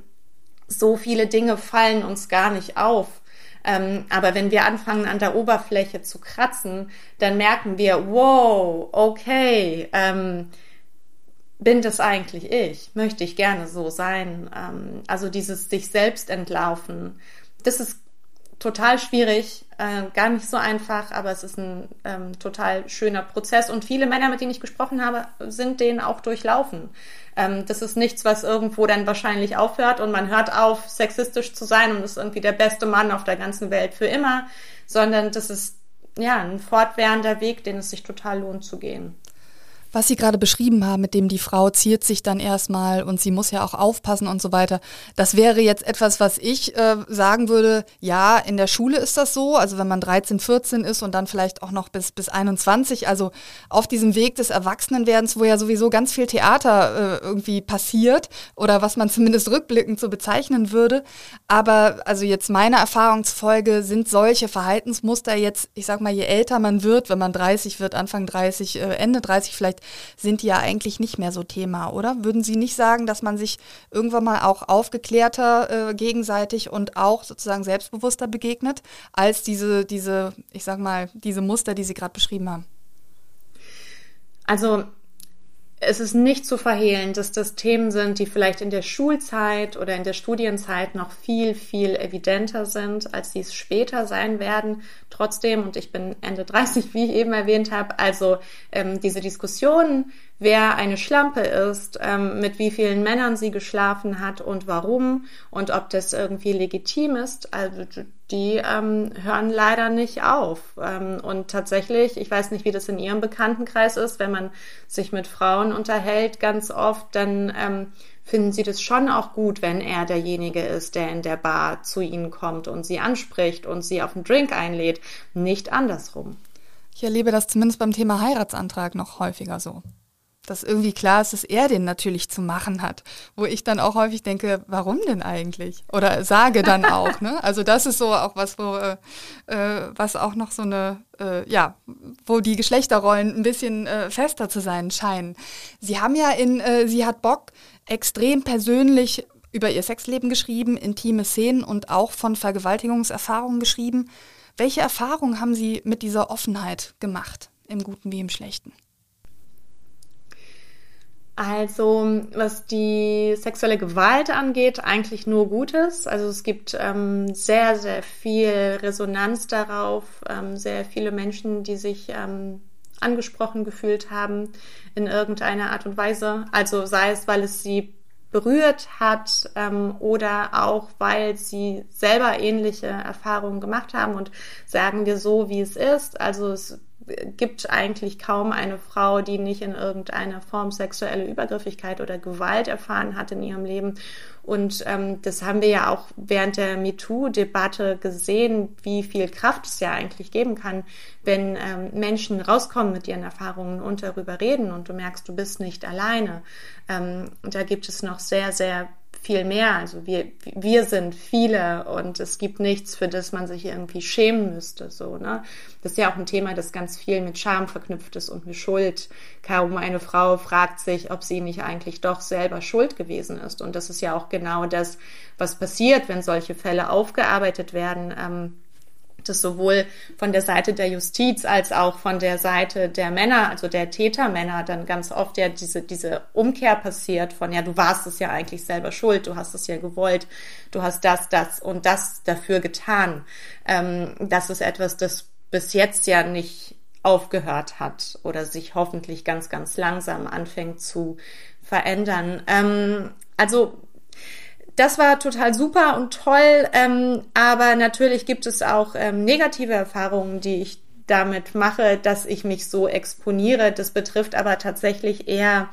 [SPEAKER 3] so viele Dinge fallen uns gar nicht auf. Ähm, aber wenn wir anfangen, an der Oberfläche zu kratzen, dann merken wir, wow, okay, ähm, bin das eigentlich ich? Möchte ich gerne so sein? Ähm, also dieses sich selbst entlaufen, das ist total schwierig, äh, gar nicht so einfach, aber es ist ein ähm, total schöner Prozess. Und viele Männer, mit denen ich gesprochen habe, sind den auch durchlaufen. Ähm, das ist nichts, was irgendwo dann wahrscheinlich aufhört und man hört auf, sexistisch zu sein und ist irgendwie der beste Mann auf der ganzen Welt für immer, sondern das ist ja ein fortwährender Weg, den es sich total lohnt zu gehen.
[SPEAKER 2] Was Sie gerade beschrieben haben, mit dem die Frau ziert sich dann erstmal und sie muss ja auch aufpassen und so weiter, das wäre jetzt etwas, was ich äh, sagen würde, ja, in der Schule ist das so, also wenn man 13, 14 ist und dann vielleicht auch noch bis, bis 21, also auf diesem Weg des Erwachsenenwerdens, wo ja sowieso ganz viel Theater äh, irgendwie passiert oder was man zumindest rückblickend so bezeichnen würde. Aber also jetzt meine Erfahrungsfolge sind solche Verhaltensmuster jetzt, ich sag mal, je älter man wird, wenn man 30 wird, Anfang 30, äh, Ende 30 vielleicht, sind die ja eigentlich nicht mehr so Thema, oder? Würden Sie nicht sagen, dass man sich irgendwann mal auch aufgeklärter äh, gegenseitig und auch sozusagen selbstbewusster begegnet, als diese, diese, ich sag mal, diese Muster, die Sie gerade beschrieben haben?
[SPEAKER 3] Also es ist nicht zu verhehlen, dass das Themen sind, die vielleicht in der Schulzeit oder in der Studienzeit noch viel, viel evidenter sind, als sie es später sein werden. Trotzdem, und ich bin Ende 30, wie ich eben erwähnt habe, also ähm, diese Diskussionen wer eine Schlampe ist, ähm, mit wie vielen Männern sie geschlafen hat und warum und ob das irgendwie legitim ist. Also die ähm, hören leider nicht auf. Ähm, und tatsächlich, ich weiß nicht, wie das in Ihrem Bekanntenkreis ist, wenn man sich mit Frauen unterhält, ganz oft, dann ähm, finden sie das schon auch gut, wenn er derjenige ist, der in der Bar zu ihnen kommt und sie anspricht und sie auf einen Drink einlädt, nicht andersrum.
[SPEAKER 2] Ich erlebe das zumindest beim Thema Heiratsantrag noch häufiger so dass irgendwie klar ist, dass er den natürlich zu machen hat. Wo ich dann auch häufig denke, warum denn eigentlich? Oder sage dann auch, ne? Also das ist so auch was, wo, äh, äh, was auch noch so eine, äh, ja, wo die Geschlechterrollen ein bisschen äh, fester zu sein scheinen. Sie haben ja in äh, Sie hat Bock extrem persönlich über ihr Sexleben geschrieben, intime Szenen und auch von Vergewaltigungserfahrungen geschrieben. Welche Erfahrungen haben Sie mit dieser Offenheit gemacht, im Guten wie im Schlechten?
[SPEAKER 3] Also, was die sexuelle Gewalt angeht, eigentlich nur Gutes. Also es gibt ähm, sehr, sehr viel Resonanz darauf, ähm, sehr viele Menschen, die sich ähm, angesprochen gefühlt haben in irgendeiner Art und Weise. Also sei es, weil es sie berührt hat ähm, oder auch, weil sie selber ähnliche Erfahrungen gemacht haben und sagen wir so, wie es ist. Also es gibt eigentlich kaum eine Frau, die nicht in irgendeiner Form sexuelle Übergriffigkeit oder Gewalt erfahren hat in ihrem Leben. Und ähm, das haben wir ja auch während der MeToo-Debatte gesehen, wie viel Kraft es ja eigentlich geben kann, wenn ähm, Menschen rauskommen mit ihren Erfahrungen und darüber reden und du merkst, du bist nicht alleine. Ähm, da gibt es noch sehr, sehr viel mehr. Also wir, wir sind viele und es gibt nichts, für das man sich irgendwie schämen müsste. So, ne? Das ist ja auch ein Thema, das ganz viel mit Scham verknüpft ist und mit Schuld. Kaum eine Frau fragt sich, ob sie nicht eigentlich doch selber schuld gewesen ist. Und das ist ja auch genau das, was passiert, wenn solche Fälle aufgearbeitet werden. Ähm, das sowohl von der Seite der Justiz als auch von der Seite der Männer, also der Tätermänner, dann ganz oft ja diese, diese Umkehr passiert von, ja, du warst es ja eigentlich selber schuld, du hast es ja gewollt, du hast das, das und das dafür getan. Ähm, das ist etwas, das bis jetzt ja nicht aufgehört hat oder sich hoffentlich ganz, ganz langsam anfängt zu verändern. Ähm, also das war total super und toll, ähm, aber natürlich gibt es auch ähm, negative Erfahrungen, die ich damit mache, dass ich mich so exponiere. Das betrifft aber tatsächlich eher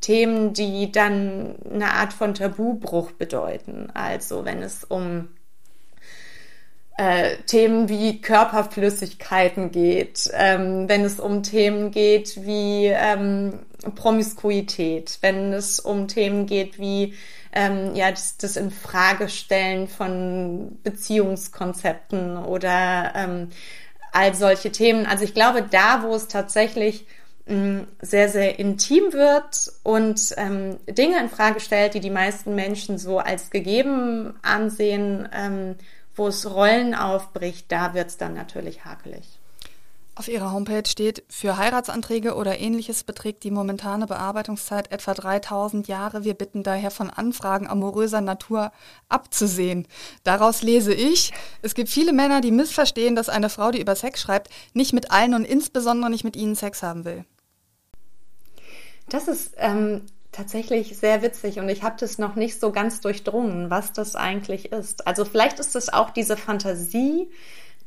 [SPEAKER 3] Themen, die dann eine Art von Tabubruch bedeuten. Also wenn es um äh, Themen wie Körperflüssigkeiten geht, ähm, wenn es um Themen geht wie ähm, Promiskuität, wenn es um Themen geht wie ähm, ja, das, das Infragestellen von Beziehungskonzepten oder ähm, all solche Themen. Also ich glaube, da, wo es tatsächlich mh, mm, sehr, sehr intim wird und ähm, Dinge in Frage stellt, die die meisten Menschen so als gegeben ansehen, ähm, wo es Rollen aufbricht, da wird es dann natürlich hakelig.
[SPEAKER 2] Auf Ihrer Homepage steht, für Heiratsanträge oder ähnliches beträgt die momentane Bearbeitungszeit etwa 3000 Jahre. Wir bitten daher von Anfragen amoröser Natur abzusehen. Daraus lese ich, es gibt viele Männer, die missverstehen, dass eine Frau, die über Sex schreibt, nicht mit allen und insbesondere nicht mit ihnen Sex haben will.
[SPEAKER 3] Das ist ähm, tatsächlich sehr witzig und ich habe das noch nicht so ganz durchdrungen, was das eigentlich ist. Also vielleicht ist es auch diese Fantasie,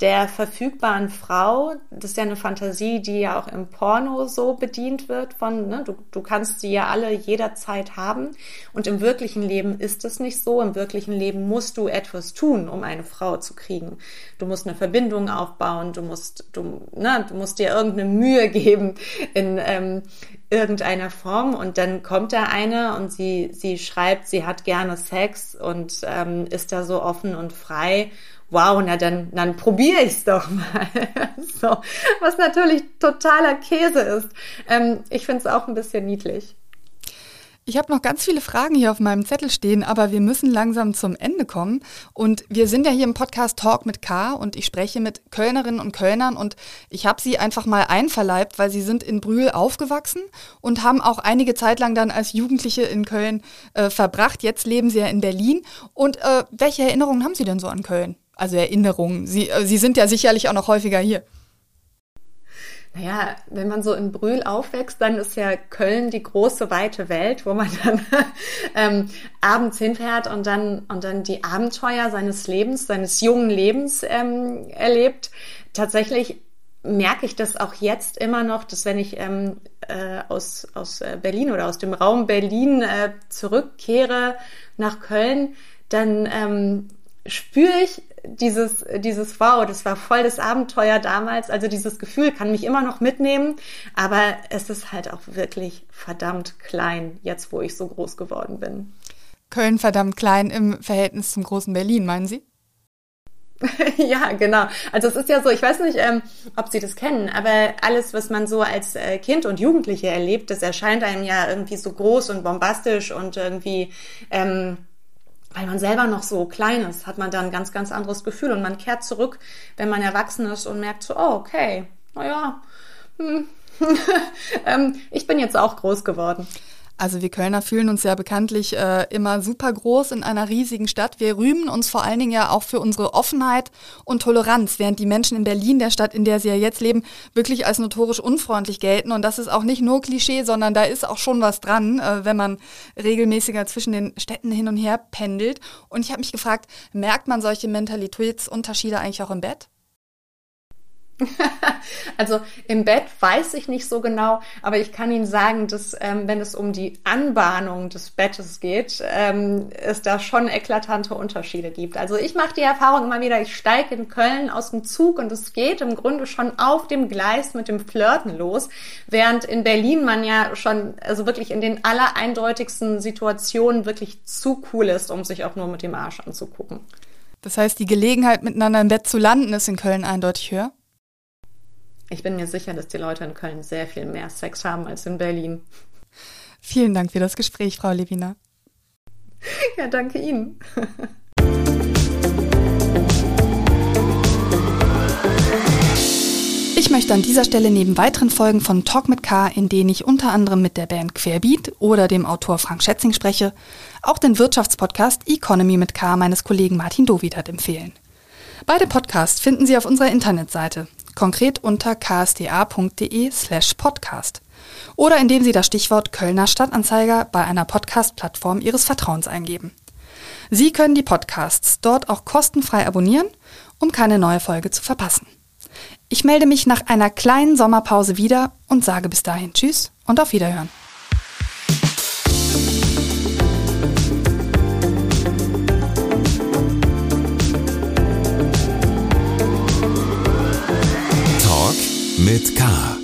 [SPEAKER 3] der verfügbaren Frau, das ist ja eine Fantasie, die ja auch im Porno so bedient wird von, ne, du, du kannst sie ja alle jederzeit haben. Und im wirklichen Leben ist es nicht so. Im wirklichen Leben musst du etwas tun, um eine Frau zu kriegen. Du musst eine Verbindung aufbauen, du musst, du, ne, du musst dir irgendeine Mühe geben in ähm, irgendeiner Form. Und dann kommt da eine und sie, sie schreibt, sie hat gerne Sex und ähm, ist da so offen und frei wow, na dann, dann probiere ich's doch mal. so, was natürlich totaler Käse ist. Ähm, ich finde es auch ein bisschen niedlich.
[SPEAKER 2] Ich habe noch ganz viele Fragen hier auf meinem Zettel stehen, aber wir müssen langsam zum Ende kommen. Und wir sind ja hier im Podcast Talk mit K und ich spreche mit Kölnerinnen und Kölnern und ich habe sie einfach mal einverleibt, weil sie sind in Brühl aufgewachsen und haben auch einige Zeit lang dann als Jugendliche in Köln äh, verbracht. Jetzt leben sie ja in Berlin. Und äh, welche Erinnerungen haben Sie denn so an Köln? Also Erinnerungen. Sie, äh, Sie sind ja sicherlich auch noch häufiger hier.
[SPEAKER 3] Naja, wenn man so in Brühl aufwächst, dann ist ja Köln die große weite Welt, wo man dann ähm, abends hinfährt und dann und dann die Abenteuer seines Lebens, seines jungen Lebens ähm, erlebt. Tatsächlich merke ich das auch jetzt immer noch, dass wenn ich ähm, äh, aus aus äh, Berlin oder aus dem Raum Berlin äh, zurückkehre nach Köln, dann ähm, spüre ich dieses, dieses Wow, das war voll das Abenteuer damals. Also dieses Gefühl kann mich immer noch mitnehmen, aber es ist halt auch wirklich verdammt klein, jetzt wo ich so groß geworden bin.
[SPEAKER 2] Köln verdammt klein im Verhältnis zum großen Berlin, meinen Sie?
[SPEAKER 3] ja, genau. Also es ist ja so, ich weiß nicht, ähm, ob Sie das kennen, aber alles, was man so als äh, Kind und Jugendliche erlebt, das erscheint einem ja irgendwie so groß und bombastisch und irgendwie ähm, weil man selber noch so klein ist, hat man da ein ganz, ganz anderes Gefühl und man kehrt zurück, wenn man erwachsen ist und merkt so, oh, okay, naja, hm. ähm, ich bin jetzt auch groß geworden.
[SPEAKER 2] Also wir Kölner fühlen uns ja bekanntlich äh, immer super groß in einer riesigen Stadt. Wir rühmen uns vor allen Dingen ja auch für unsere Offenheit und Toleranz, während die Menschen in Berlin, der Stadt, in der sie ja jetzt leben, wirklich als notorisch unfreundlich gelten. Und das ist auch nicht nur Klischee, sondern da ist auch schon was dran, äh, wenn man regelmäßiger zwischen den Städten hin und her pendelt. Und ich habe mich gefragt, merkt man solche Mentalitätsunterschiede eigentlich auch im Bett?
[SPEAKER 3] also im Bett weiß ich nicht so genau, aber ich kann Ihnen sagen, dass ähm, wenn es um die Anbahnung des Bettes geht, ähm, es da schon eklatante Unterschiede gibt. Also ich mache die Erfahrung immer wieder, ich steige in Köln aus dem Zug und es geht im Grunde schon auf dem Gleis mit dem Flirten los, während in Berlin man ja schon also wirklich in den allereindeutigsten Situationen wirklich zu cool ist, um sich auch nur mit dem Arsch anzugucken.
[SPEAKER 2] Das heißt, die Gelegenheit, miteinander im Bett zu landen, ist in Köln eindeutig höher?
[SPEAKER 3] Ich bin mir sicher, dass die Leute in Köln sehr viel mehr Sex haben als in Berlin.
[SPEAKER 2] Vielen Dank für das Gespräch, Frau Levina.
[SPEAKER 3] Ja, danke Ihnen.
[SPEAKER 2] Ich möchte an dieser Stelle neben weiteren Folgen von Talk mit K, in denen ich unter anderem mit der Band Querbeat oder dem Autor Frank Schätzing spreche, auch den Wirtschaftspodcast Economy mit K meines Kollegen Martin Dowidat empfehlen. Beide Podcasts finden Sie auf unserer Internetseite, konkret unter ksda.de slash podcast oder indem Sie das Stichwort Kölner Stadtanzeiger bei einer Podcast-Plattform Ihres Vertrauens eingeben. Sie können die Podcasts dort auch kostenfrei abonnieren, um keine neue Folge zu verpassen. Ich melde mich nach einer kleinen Sommerpause wieder und sage bis dahin Tschüss und auf Wiederhören.
[SPEAKER 1] mit K.